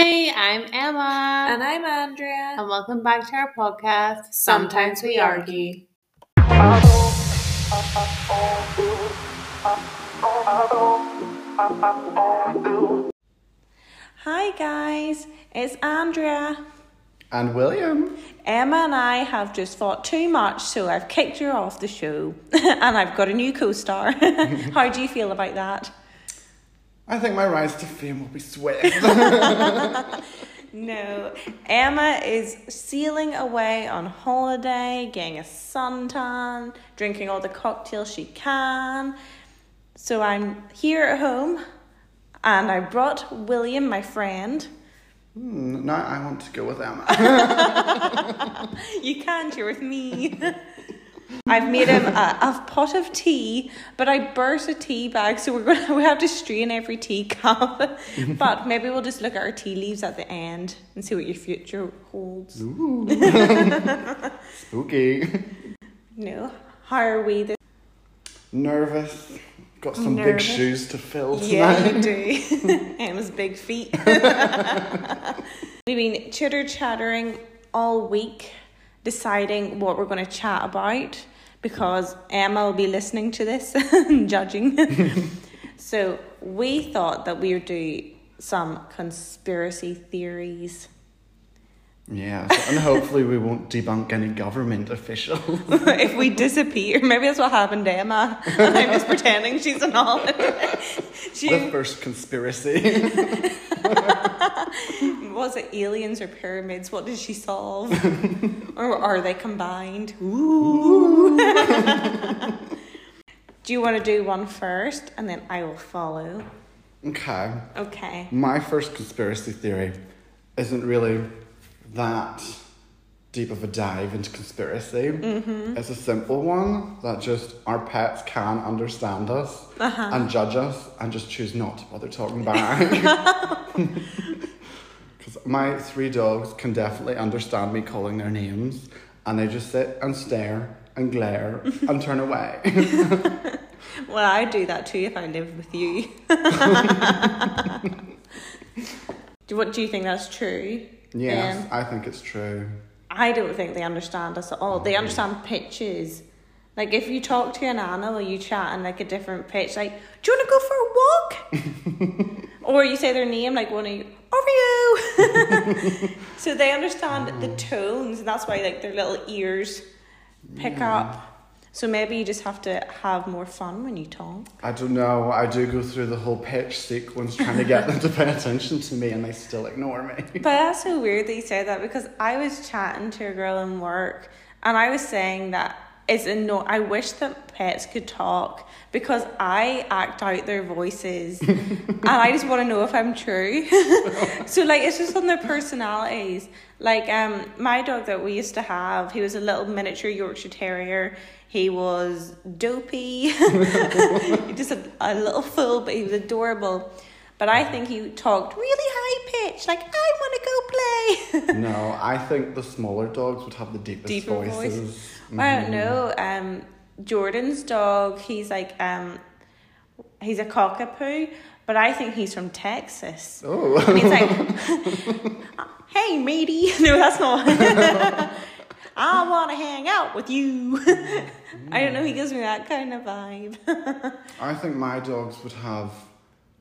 Hi, I'm Emma. And I'm Andrea. And welcome back to our podcast. Sometimes, we argue. Hi, guys. It's Andrea. And William. Emma and I have just fought too much, so I've kicked her off the show. and I've got a new co star. How do you feel about that? I think my rise to fame will be swift. No, Emma is sailing away on holiday, getting a suntan, drinking all the cocktails she can. So I'm here at home and I brought William, my friend. Hmm, no, I want to go with Emma. You can't, you're with me. I've made him a, a pot of tea, but I burst a tea bag, so we're gonna we have to strain every teacup. but maybe we'll just look at our tea leaves at the end and see what your future holds. Spooky. No, how are we? This- Nervous. Got some Nervous. big shoes to fill tonight. yeah, you do. Emma's big feet. We've been chitter chattering all week, deciding what we're going to chat about because Emma will be listening to this and judging. so we thought that we would do some conspiracy theories. Yeah, so- and hopefully we won't debunk any government officials. if we disappear, maybe that's what happened to Emma. And I'm just pretending she's an holiday. She the first conspiracy. was it aliens or pyramids? What did she solve? or are they combined? Ooh. do you want to do one first and then I will follow? okay. Okay. My first conspiracy theory isn't really that deep of a dive into conspiracy. Mm-hmm. It's a simple one that just our pets can understand us uh-huh. and judge us and just choose not to bother talking back. Because my three dogs can definitely understand me calling their names and they just sit and stare and glare and turn away. Well, I'd do that too if I lived with you. do, what do you think that's true? Yes, Um, I think it's true. I don't think they understand us at all. They understand pitches. Like if you talk to an animal, you chat in like a different pitch. Like, do you want to go for a walk? or you say their name, like one of you, Oreo. so they understand the tones, and that's why like their little ears pick up. So maybe you just have to have more fun when you talk. I don't know. I do go through the whole pitch sequence trying to get them to pay attention to me, and they still ignore me. But that's so weird that you say that because I was chatting to a girl in work and I was saying that it's anno- I wish that pets could talk because I act out their voices and I just want to know if I'm true. so like it's just on their personalities. Like um my dog that we used to have, he was a little miniature Yorkshire Terrier. He was dopey. he just had a little fool, but he was adorable. But I think he talked really high pitched, like I want to go play. no, I think the smaller dogs would have the deepest Deeper voice. voices. I don't know. Um, Jordan's dog, he's like um, he's a cockapoo, but I think he's from Texas. Oh, And he's like, "Hey, matey." No, that's not. I want to hang out with you. I don't know. He gives me that kind of vibe. I think my dogs would have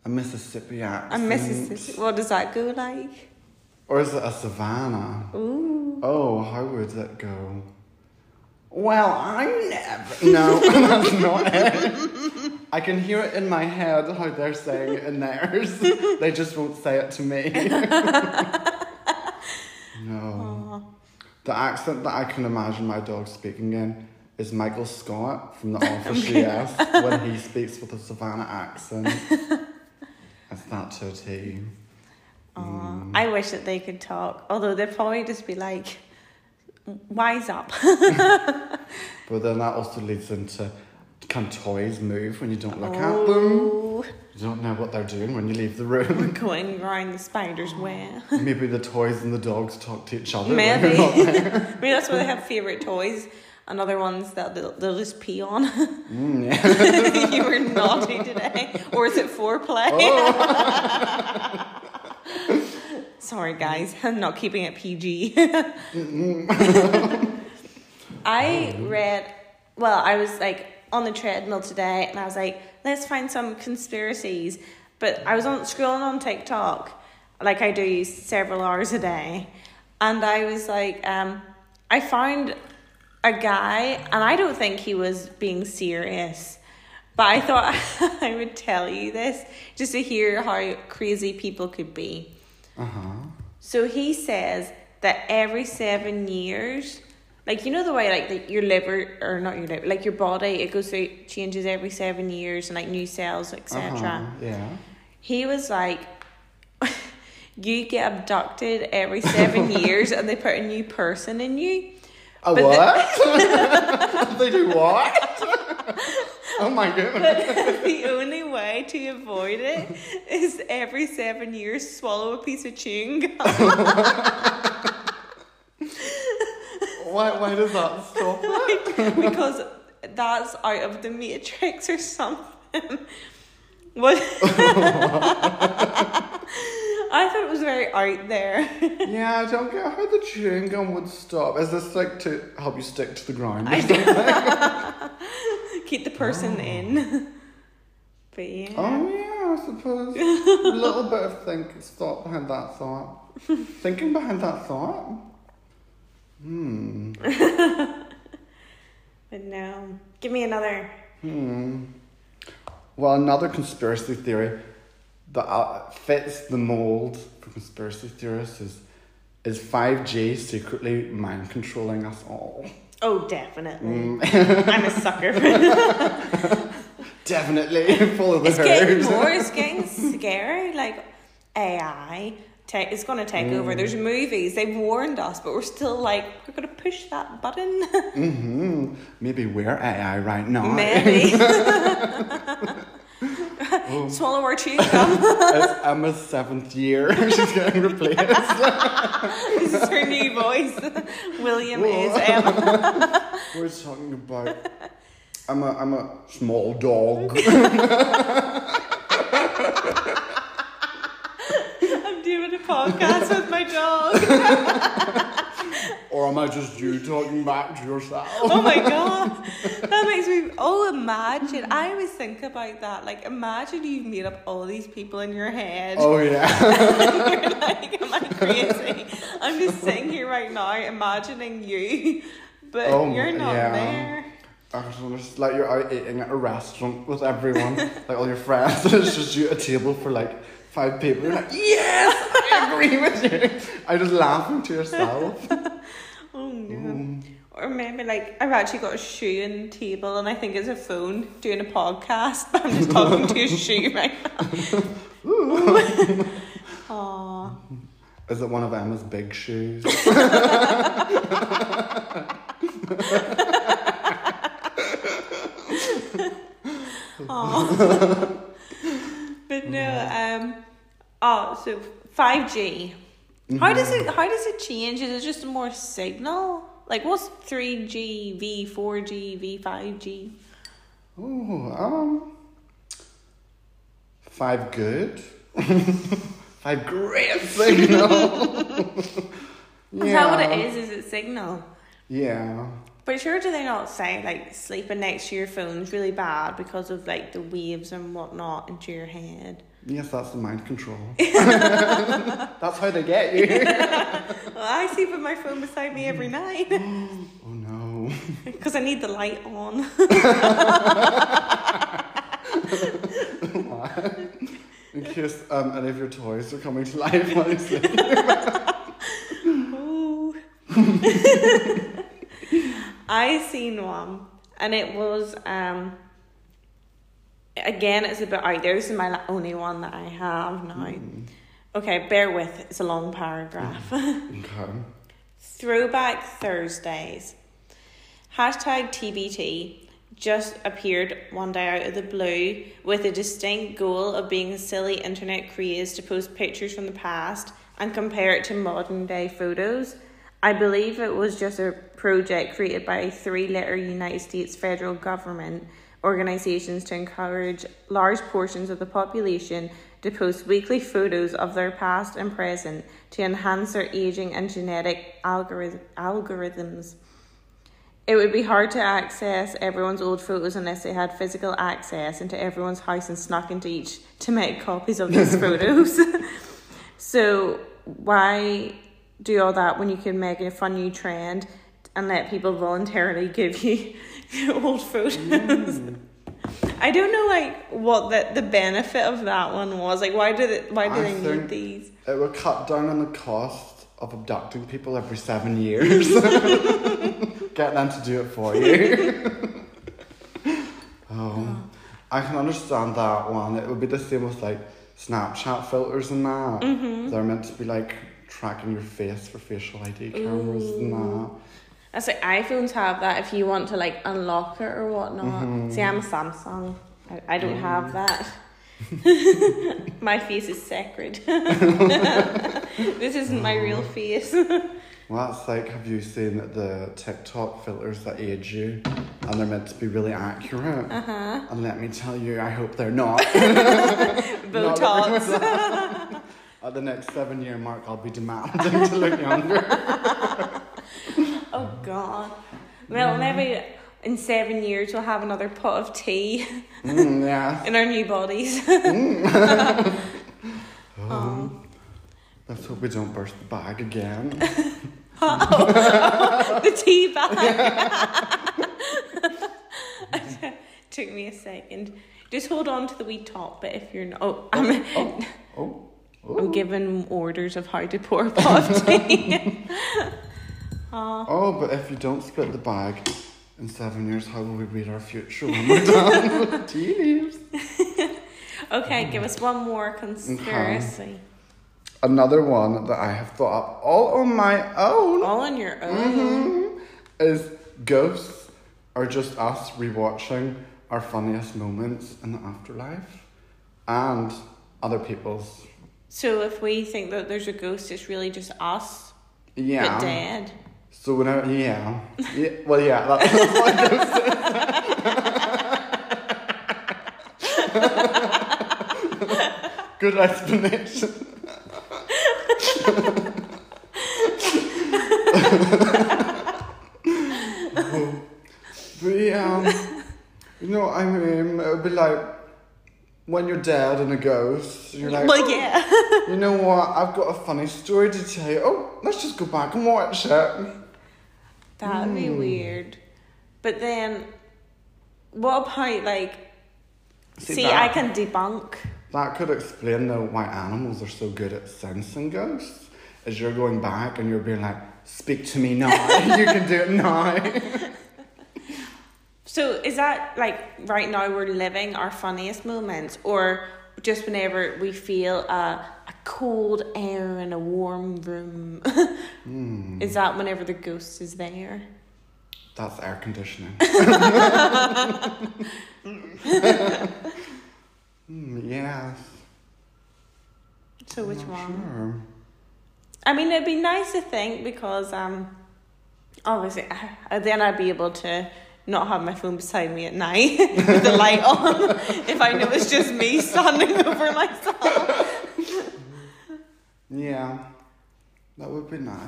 a Mississippi accent. A. Mississippi. What does that go like? Or is it a Savannah? Ooh. Oh, how would that go? Well, I never. No, that's not it. I can hear it in my head how they're saying it in theirs. they just won't say it to me. The accent that I can imagine my dog speaking in is Michael Scott from The Office Yes when he speaks with a Savannah accent. That's that to a T. Aw, mm. I wish that they could talk. Although they'd probably just be like, "Wise up." But then that also leads into can toys move when you don't look at oh, them? Oh, You don't know what they're doing when you leave the room. going around the spider's web. Maybe the toys and the dogs talk to each other. Maybe. you're not there. Maybe that's why they have favorite toys. and other ones that they'll, they'll just pee on. Mm, yeah. you were naughty today, or is it foreplay? Sorry, guys, I'm not keeping it PG. I read, well, I was like on the treadmill today and I was like, let's find some conspiracies. But I was on scrolling on TikTok, like I do several hours a day, and I was like, um, I found a guy, and I don't think he was being serious, but I thought I would tell you this just to hear how crazy people could be. Uh huh. So he says that every seven years, like you know the way like the, your liver or not your liver, like your body, it goes through changes every seven years and like new cells, etc. Uh-huh. Yeah. He was like, you get abducted every seven years and they put a new person in you. A But the- what? they do what? oh my goodness. the only way to avoid it is every seven years swallow a piece of chewing gum. Why, why does that stop it? because that's out of the matrix or something. What? I thought it was very out there. Yeah, I don't get how the chewing gum would stop. Is this like to help you stick to the ground? I don't- Keep the person oh. in. But yeah. Oh yeah, I suppose. a little bit of think thought behind that thought. Thinking behind that thought. Hmm. But no. Give me another. Hmm. Well, another conspiracy theory that uh, fits the mold for conspiracy theorists is is five G secretly mind controlling us all. Oh, definitely. Mm. I'm a sucker for it. Definitely follow the It's getting more, it's getting scary. Like AI ta- is going to take over. There's movies, they've warned us, but we're still like, we're going to push that button. hmm Maybe we're AI right now. Maybe. Swallow our chewing gum. it's Emma's seventh year. She's getting replaced. this is her new voice. William is Emma. We're talking about. I'm a I'm a small dog. I'm doing a podcast with my dog. or am I just you talking back to yourself? Oh my god. That makes me oh imagine. I always think about that. Like imagine you've made up all these people in your head. Oh yeah. You're like, am I crazy? I'm just sitting here right now imagining you. But Oh, you're not yeah. there. Just like you're out eating at a restaurant with everyone, like all your friends. and it's just you at a table for like five people. You're like, yes, I agree with you. I just laughing to yourself. Oh no. Mm. Or maybe like I've actually got a shoe and table and I think it's a phone doing a podcast, but I'm just talking to a shoe right now. Aww. Is it one of Emma's big shoes? Aw. No, um oh so five G. How does it how does it change? Is it just more signal? Like what's three G, V four G, V five G? Oh, um, five good, five great signal. Is that what it is? Is it signal? Yeah. But sure, do they not say like sleeping next to your phone is really bad because of like the waves and whatnot into your head? Yes, that's the mind control. that's how they get you. Well, I sleep with my phone beside me every night oh no. because I need the light on. In case um, any of your toys are coming to life while you sleep. Ooh. I seen one, and it was um. Again, it's a bit out there. This is my only one that I have now. Okay, bear with. It's a long paragraph. Okay. Throwback Thursdays. Hashtag TBT just appeared one day out of the blue with a distinct goal of being a silly internet craze to post pictures from the past and compare it to modern day photos. I believe it was just a project created by three letter United States federal government organisations to encourage large portions of the population to post weekly photos of their past and present to enhance their aging and genetic algorithm, algorithms. It would be hard to access everyone's old photos unless they had physical access into everyone's house and snuck into each to make copies of these photos. so why do all that when you can make a fun new trend and let people voluntarily give you old photos? Mm. I don't know like what the, the benefit of that one was. Like why did it why do I they need these? It would cut down on the cost of abducting people every seven years. Get them to do it for you. oh, I can understand that one. It would be the same with like Snapchat filters and that. Mm-hmm. They're meant to be like tracking your face for facial ID cameras Ooh. and that. That's like iPhones have that if you want to like unlock it or whatnot. Mm-hmm. See, I'm a Samsung. I, I don't mm. have that. my face is sacred. this isn't my real face. well, that's like, have you seen the TikTok filters that age you? And they're meant to be really accurate. Uh-huh. And let me tell you, I hope they're not. Botox. Not At the next seven year mark, I'll be demanding to look younger. oh, God. Well, maybe in seven years we'll have another pot of tea mm, yeah. in our new bodies. mm. oh. Let's hope we don't burst the bag again. oh, oh, the tea bag. Took me a second. Just hold on to the wee top but if you're not. Oh, I'm, oh, oh, oh. I'm giving orders of how to pour pot oh, but if you don't split the bag, in seven years, how will we read our future when we're done with leaves? okay, give us one more conspiracy. Okay. Another one that I have thought up all on my own. All on your own. Mm-hmm, is ghosts are just us rewatching our funniest moments in the afterlife and other people's. So if we think that there's a ghost, it's really just us. Yeah. But dead. So whenever, yeah, yeah well, yeah, that's, that's what Good explanation. but yeah, um, you know, I mean, it would be like when you're dead and a ghost, you're like, well, yeah. you know what? I've got a funny story to tell you. Oh, let's just go back and watch it. That'd mm. be hmm. weird. But then, what about like? See, see that, I can debunk. That could explain though why animals are so good at sensing ghosts. As you're going back and you're being like, "Speak to me now. you can do it now." so is that like right now we're living our funniest moments, or just whenever we feel a a cold air in a warm room. mm. Is that whenever the ghost is there? That's air conditioning. mm, yes. So which one? Sure. I mean, it'd be nice to think because um, obviously uh, then I'd be able to not have my phone beside me at night with the light on if I know it's just me standing over myself. Yeah, that would be nice.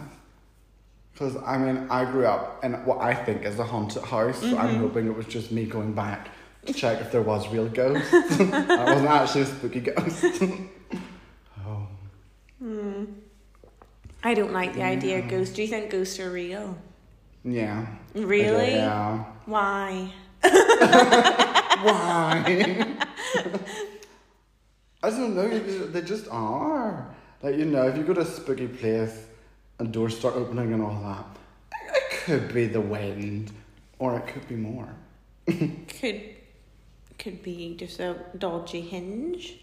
Because, I mean, I grew up in what I think is a haunted house, mm-hmm. so I'm mm-hmm. hoping it was just me going back to check if there was real ghosts. I wasn't actually a spooky ghost. oh. Hmm. I don't like the idea of ghosts. Do you think ghosts are real? Yeah. Really? Yeah. Why? Why? I don't know. They just are. Like, you know, if you go to a spooky place and doors start opening and all that, it could be the wind or it could be more. could could be just a dodgy hinge.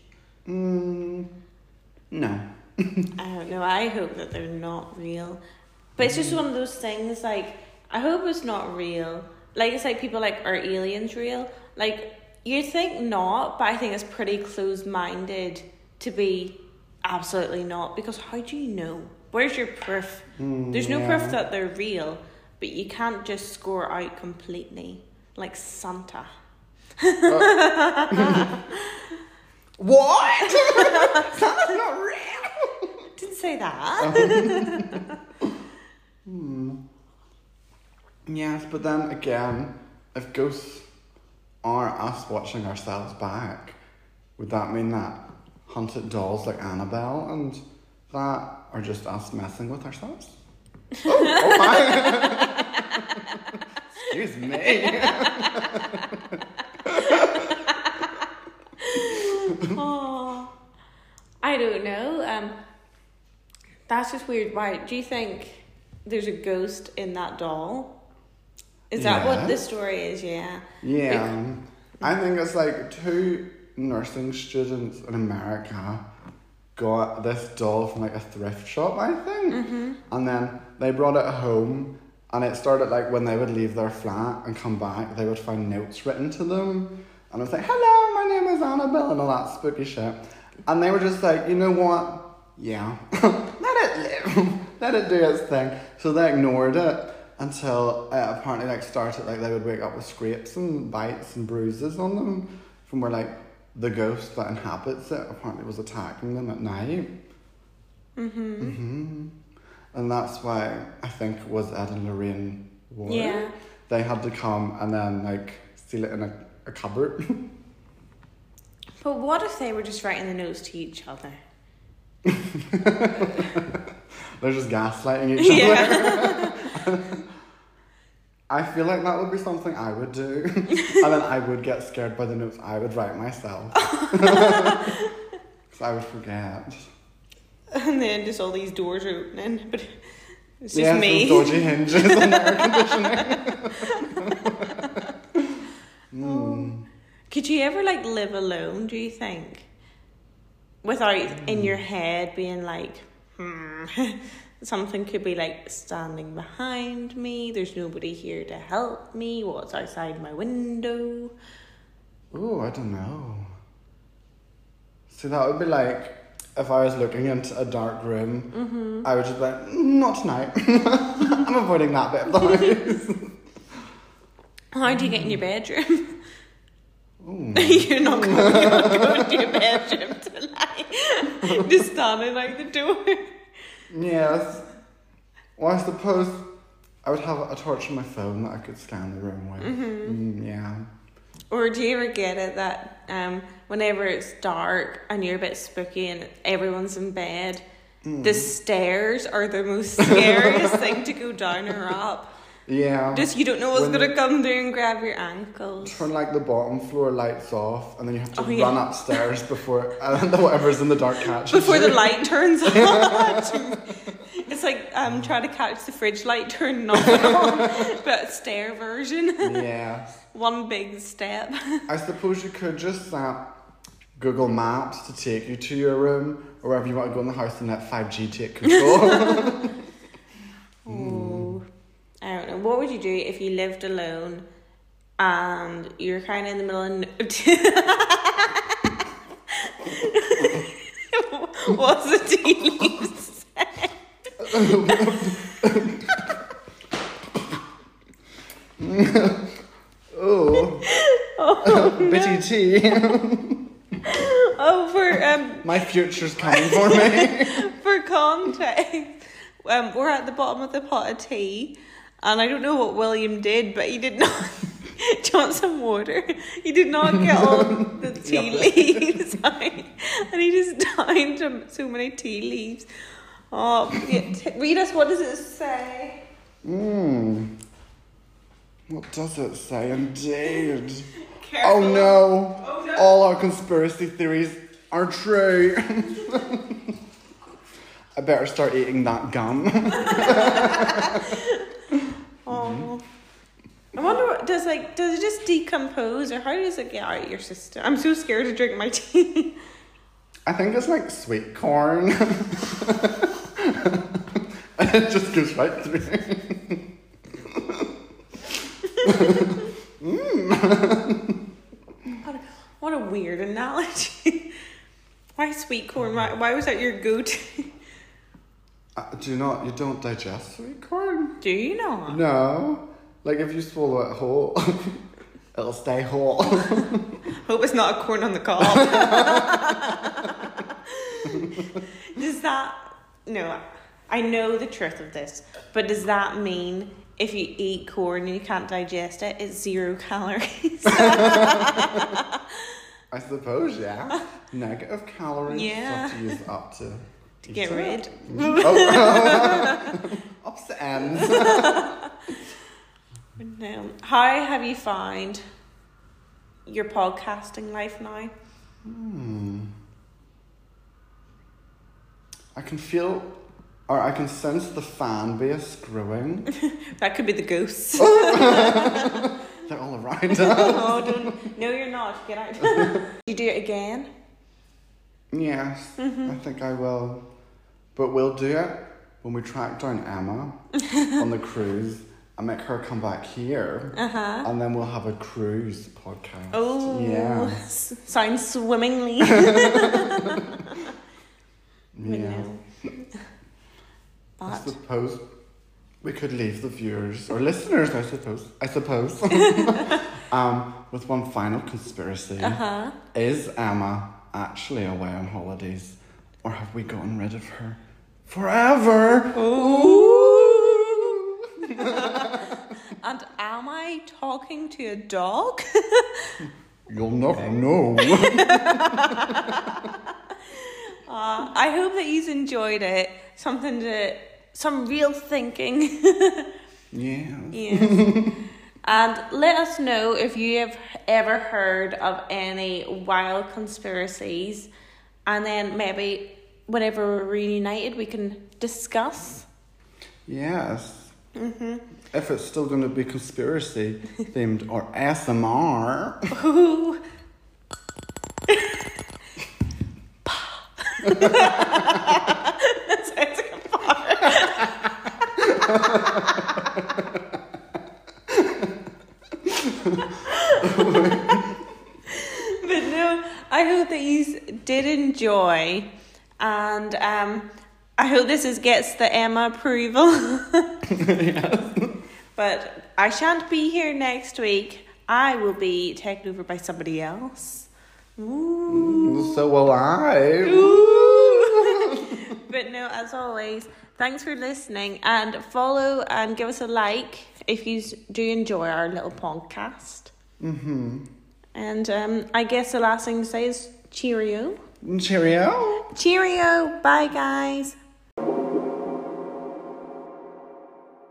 Mm, no. I don't know. I hope that they're not real. But it's just one of those things like I hope it's not real. Like it's like people like are aliens real? Like you think not, but I think it's pretty closed minded to be Absolutely not. Because how do you know? Where's your proof? Mm, There's no yeah. proof that they're real, but you can't just score out completely like Santa. What? Santa's not real. Didn't say that. Yes, but then again, if ghosts are us watching ourselves back, would that mean that haunted dolls like Annabelle and that are just us messing with ourselves? Oh, oh my! Excuse me. oh, I don't know. Um, that's just weird. Why do you think there's a ghost in that doll? Is that what the story is? Yeah. Yeah, I think it's like two nursing students in America got this doll from like a thrift shop, I think, mm-hmm. and then they brought it home. And it started like when they would leave their flat and come back, they would find notes written to them. And it was like, hello, my name is Annabelle, and all that spooky shit. And they were just like, you know what? Yeah, let it live, let it do its thing. So they ignored it until uh, apparently like started like they would wake up with scrapes and bites and bruises on them from where like the ghost that inhabits it apparently was attacking them at night. Mm-hmm. hmm And that's why I think it was Ed and Lorraine Warren. Yeah. They had to come and then like seal it in a, a cupboard. But what if they were just writing the notes to each other? They're just gaslighting each other. I feel like that would be something I would do. and then I would get scared by the notes I would write myself. Because I would forget. And then just all these doors are opening, but it's just yes, me. those dodgy hinges on the air conditioning. mm. Could you ever like live alone? Do you think, without in your head being like, hmm, something could be like standing behind me. There's nobody here to help me. What's outside my window? Oh, I don't know. See, that would be like if I was looking into a dark room, Mm-hmm. I would just be like, "Mm, not tonight. I'm avoiding that bit of the house. How do you get in your bedroom? You're not going, you're not going to your bedroom tonight. Just standing like the door. Yes. Well, I suppose I would have a torch on my phone that I could scan the room with. Mm-hmm. Mm, yeah. Or do you ever get it that um, whenever it's dark and you're a bit spooky and everyone's in bed, the stairs are the most scariest thing to go down or up. Yeah. Just you don't know what's When gonna come through and grab your ankles. Turn like the bottom floor lights off, and then you have to Oh, yeah. run upstairs before and whatever's in the dark catches. Before the light turns on. it's like um trying to catch the fridge light turning on, but stair version. Yeah. One big step. I suppose you could just set Google Maps to take you to your room or wherever you want to go in the house and let 5G take control. Oh, I don't know. What would you do if you lived alone and you're kind of in the middle of. no- What's the tea leaves say? oh. Bitty tea. Oh, for um My future's coming for me. for context, um, we're at the bottom of the pot of tea, and I don't know what William did, but he did not. Want some water? He did not get all the tea leaves and he just downed um, so many tea leaves. Oh, yeah, t- read us. What does it say? Hmm. What does it say? Indeed. Careful. Oh no. Oh, no. All our conspiracy theories are true. I better start eating that gum. Oh. I wonder what does like does it just decompose or how does it get out of your system? I'm so scared to drink my tea. I think it's like sweet corn. it just goes right through. What a weird analogy. why sweet corn? Why, why was that your go-to? Uh, do you not? You don't digest sweet corn? Do you know? No. Like if you swallow it whole, It'll stay hot. Hope it's not a corn on the cob. does that no? I know the truth of this, but does that mean if you eat corn and you can't digest it, it's zero calories? I suppose, yeah. Negative calories. Yeah. Just to use up to. to get eat it. rid. Oh. Ends. No. How have you found your podcasting life now? I can feel, or I can sense the fan base growing. That could be the ghosts. They're all around us. oh, don't. No, you're not. Get out. you do it again? Yes, Mm-hmm. I think I will. But we'll do it when we track down Emma on the cruise and make her come back here. Uh-huh. And then we'll have a cruise podcast. Oh, Yeah. s- sounds swimmingly. Yeah. I suppose we could leave the viewers or listeners, I suppose. I suppose. um, with one final conspiracy. uh-huh. Is Emma actually away on holidays? Or have we gotten rid of her forever? Ooh. and am I talking to a dog? You'll never know. Uh, I hope that you've enjoyed it. Something to, some real thinking. yeah. yes. and let us know if you have ever heard of any wild conspiracies. And then maybe whenever we're reunited, we can discuss. Yes. If it's still going to be conspiracy themed or SMR. Ooh. that sounds like a fart. but no, I hope that you did enjoy, and um, I hope this is gets the Emma approval. But I shan't be here next week. I will be taken over by somebody else. Ooh. So will I. Ooh. but no, as always, thanks for listening and follow and give us a like if you do enjoy our little podcast. Mm-hmm. And um, I guess the last thing to say is cheerio. Cheerio. Cheerio. Bye, guys.